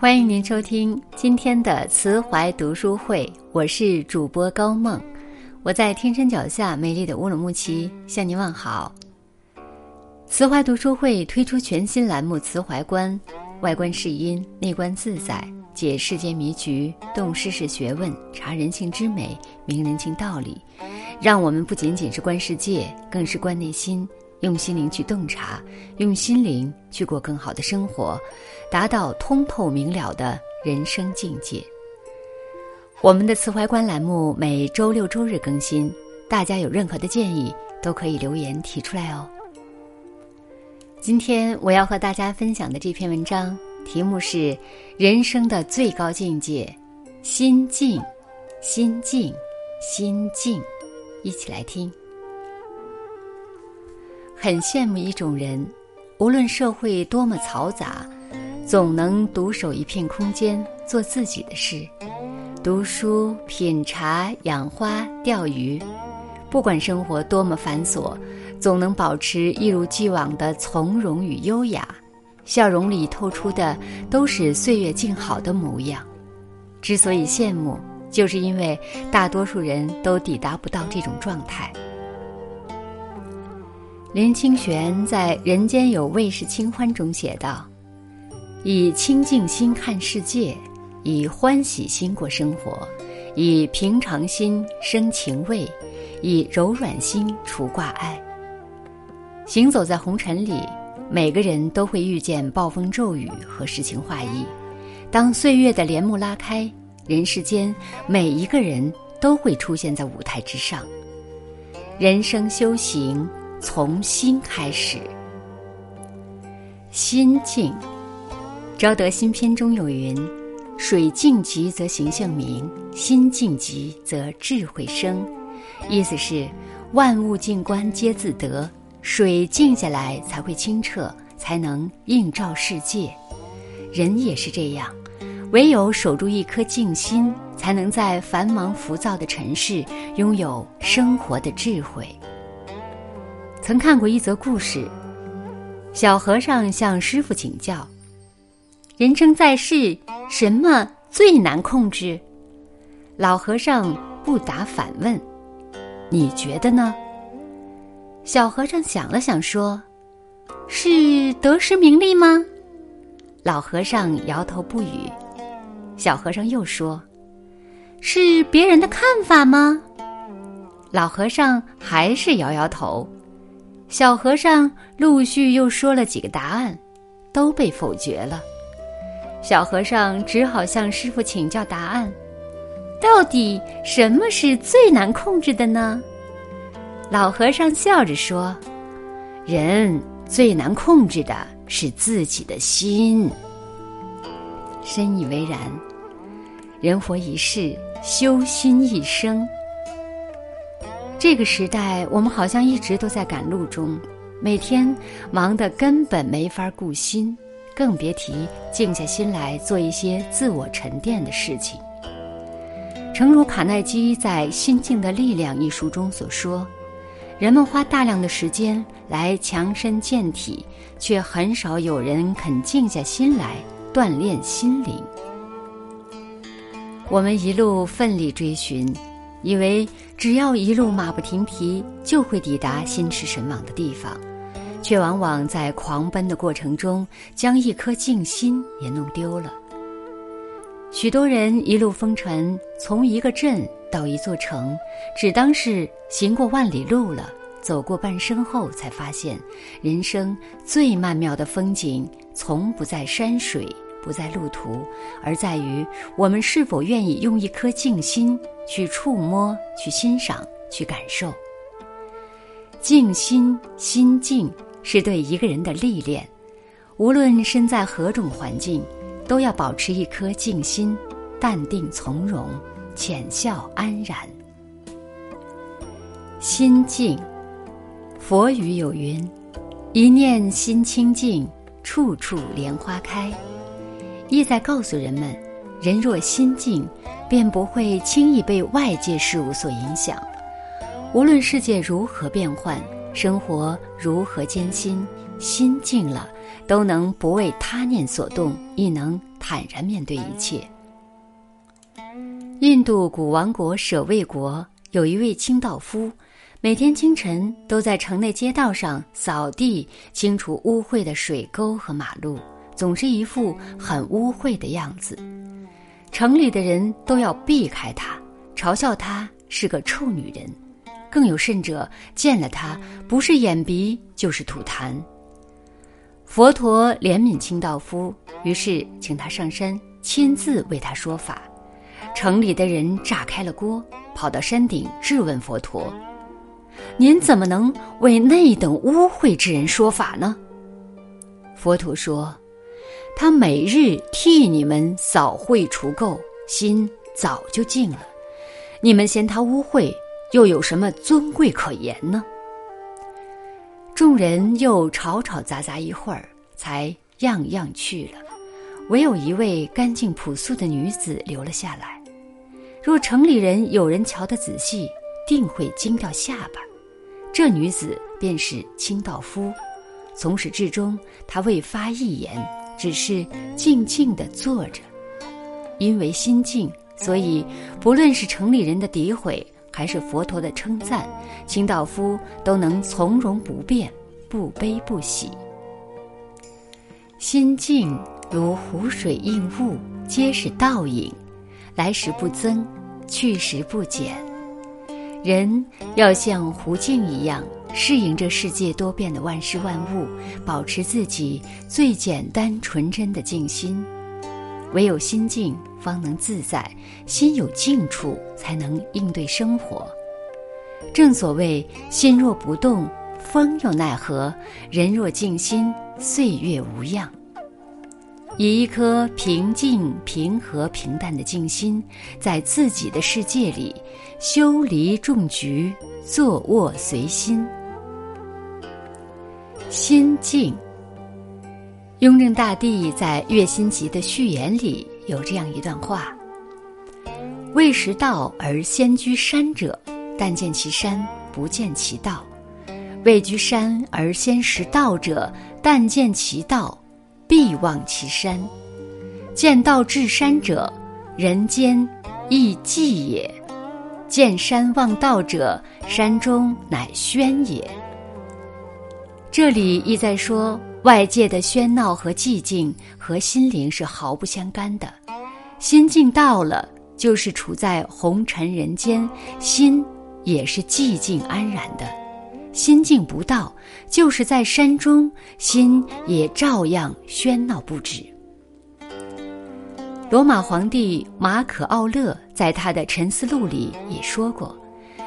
欢迎您收听今天的慈怀读书会，我是主播高梦，我在天山脚下美丽的乌鲁木齐向您问好。慈怀读书会推出全新栏目《慈怀观》，外观是音，内观自在，解世间迷局，动世事学问，察人性之美，明人情道理，让我们不仅仅是观世界，更是观内心。用心灵去洞察，用心灵去过更好的生活，达到通透明了的人生境界。我们的慈怀观栏目每周六周日更新，大家有任何的建议都可以留言提出来哦。今天我要和大家分享的这篇文章题目是“人生的最高境界：心静，心静，心静”，一起来听。很羡慕一种人，无论社会多么嘈杂，总能独守一片空间，做自己的事，读书、品茶、养花、钓鱼。不管生活多么繁琐，总能保持一如既往的从容与优雅，笑容里透出的都是岁月静好的模样。之所以羡慕，就是因为大多数人都抵达不到这种状态。林清玄在《人间有味是清欢》中写道：“以清净心看世界，以欢喜心过生活，以平常心生情味，以柔软心除挂碍。行走在红尘里，每个人都会遇见暴风骤雨和诗情画意。当岁月的帘幕拉开，人世间每一个人都会出现在舞台之上。人生修行。”从心开始，心静。昭德新篇中有云：“水静极则形象明，心静极则智慧生。”意思是万物静观皆自得，水静下来才会清澈，才能映照世界。人也是这样，唯有守住一颗静心，才能在繁忙浮躁的尘世拥有生活的智慧。曾看过一则故事，小和尚向师傅请教：“人生在世，什么最难控制？”老和尚不答，反问：“你觉得呢？”小和尚想了想，说：“是得失名利吗？”老和尚摇头不语。小和尚又说：“是别人的看法吗？”老和尚还是摇摇头。小和尚陆续又说了几个答案，都被否决了。小和尚只好向师傅请教答案：到底什么是最难控制的呢？老和尚笑着说：“人最难控制的是自己的心。”深以为然。人活一世，修心一生。这个时代，我们好像一直都在赶路中，每天忙得根本没法顾心，更别提静下心来做一些自我沉淀的事情。诚如卡耐基在《心境的力量》一书中所说，人们花大量的时间来强身健体，却很少有人肯静下心来锻炼心灵。我们一路奋力追寻。以为只要一路马不停蹄，就会抵达心驰神往的地方，却往往在狂奔的过程中，将一颗静心也弄丢了。许多人一路风尘，从一个镇到一座城，只当是行过万里路了。走过半生后，才发现，人生最曼妙的风景，从不在山水。不在路途，而在于我们是否愿意用一颗静心去触摸、去欣赏、去感受。静心心静是对一个人的历练，无论身在何种环境，都要保持一颗静心，淡定从容，浅笑安然。心静，佛语有云：“一念心清净，处处莲花开。”意在告诉人们，人若心静，便不会轻易被外界事物所影响。无论世界如何变幻，生活如何艰辛，心静了，都能不为他念所动，亦能坦然面对一切。印度古王国舍卫国有一位清道夫，每天清晨都在城内街道上扫地，清除污秽的水沟和马路，总是一副很污秽的样子。城里的人都要避开他，嘲笑他是个臭女人，更有甚者，见了他不是眼鼻就是吐痰。佛陀怜悯清道夫，于是请他上山，亲自为他说法。城里的人炸开了锅，跑到山顶质问佛陀：“您怎么能为那等污秽之人说法呢？”佛陀说：“他每日替你们扫秽除垢，心早就净了。你们嫌他污秽，又有什么尊贵可言呢？”众人又吵吵杂杂一会儿，才样样去了，唯有一位干净朴素的女子留了下来。若城里人有人瞧得仔细，定会惊掉下巴。这女子便是清道夫。从始至终，她未发一言，只是静静地坐着。因为心静，所以不论是城里人的诋毁，还是佛陀的称赞，清道夫都能从容不变，不悲不喜。心静如湖水映物，皆是倒影。来时不增，去时不减。人要像湖镜一样，适应这世界多变的万事万物，保持自己最简单纯真的静心。唯有心静，方能自在；心有静处，才能应对生活。正所谓“心若不动，风又奈何；人若静心，岁月无恙。”以一颗平静、平和、平淡的静心，在自己的世界里修篱种菊，坐卧随心。心静。雍正大帝在《岳心集》的序言里有这样一段话：“未识道而先居山者，但见其山，不见其道；未居山而先识道者，但见其道。”必忘其山，见道至山者，人间亦寂也；见山忘道者，山中乃轩也。这里意在说，外界的喧闹和寂静和心灵是毫不相干的。心境到了，就是处在红尘人间，心也是寂静安然的。心境不到，就是在山中，心也照样喧闹不止。罗马皇帝马可·奥勒在他的《沉思录》里也说过：“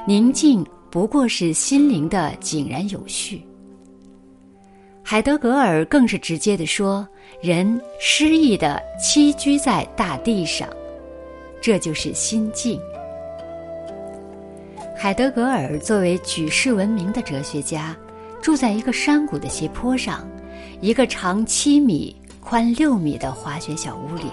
宁静不过是心灵的井然有序。”海德格尔更是直接的说：“人诗意的栖居在大地上，这就是心境。”海德格尔作为举世闻名的哲学家，住在一个山谷的斜坡上，一个长七米、宽六米的滑雪小屋里。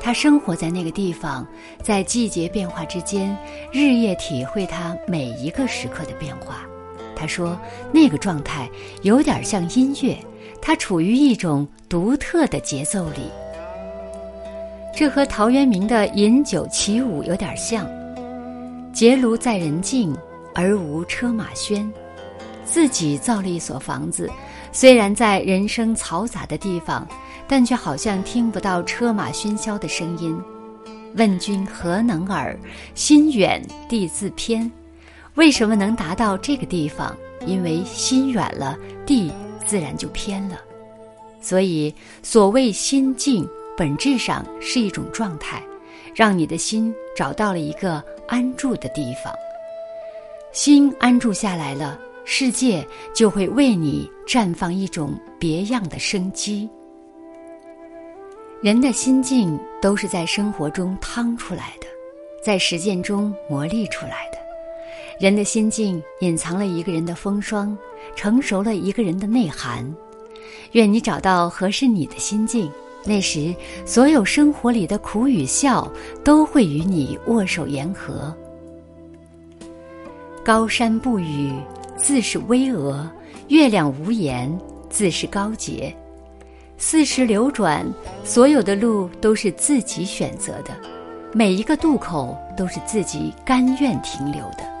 他生活在那个地方，在季节变化之间，日夜体会它每一个时刻的变化。他说，那个状态有点像音乐，它处于一种独特的节奏里。这和陶渊明的饮酒起舞有点像。结庐在人境，而无车马喧。自己造了一所房子，虽然在人声嘈杂的地方，但却好像听不到车马喧嚣的声音。问君何能尔？心远地自偏。为什么能达到这个地方？因为心远了，地自然就偏了。所以，所谓心静，本质上是一种状态，让你的心找到了一个。安住的地方，心安住下来了，世界就会为你绽放一种别样的生机。人的心境都是在生活中趟出来的，在实践中磨砺出来的。人的心境隐藏了一个人的风霜，成熟了一个人的内涵。愿你找到合适你的心境。那时，所有生活里的苦与笑都会与你握手言和。高山不语，自是巍峨；月亮无言，自是高洁。四时流转，所有的路都是自己选择的，每一个渡口都是自己甘愿停留的。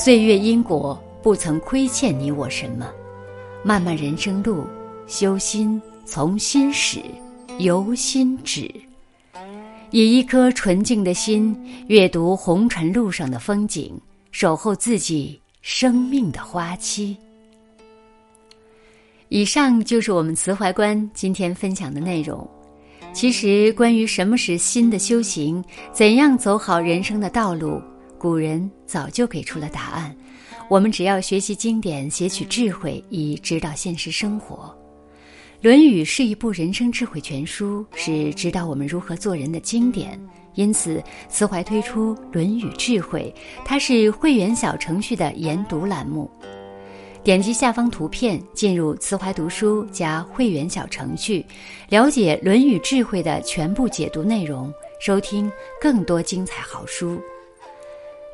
岁月因果不曾亏欠你我什么。漫漫人生路，修心从心始，由心止。以一颗纯净的心阅读红尘路上的风景，守候自己生命的花期。以上就是我们慈怀观今天分享的内容。其实，关于什么是心的修行，怎样走好人生的道路，古人早就给出了答案。我们只要学习经典，撷取智慧，以指导现实生活。《论语》是一部人生智慧全书，是指导我们如何做人的经典。因此，慈怀推出《论语智慧》，它是会员小程序的研读栏目。点击下方图片，进入慈怀读书加会员小程序，了解《论语智慧》的全部解读内容，收听更多精彩好书。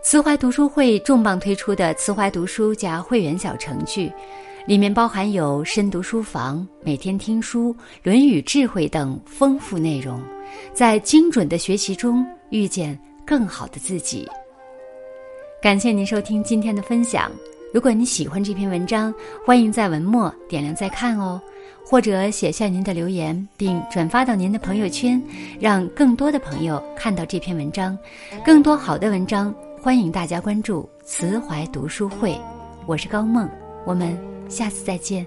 慈怀读书会重磅推出的慈怀读书加会员小程序，里面包含有深读书房、每天听书、《论语智慧》等丰富内容，在精准的学习中遇见更好的自己。感谢您收听今天的分享。如果你喜欢这篇文章，欢迎在文末点亮再看哦，或者写下您的留言，并转发到您的朋友圈，让更多的朋友看到这篇文章。更多好的文章，欢迎大家关注慈怀读书会。我是高梦，我们下次再见。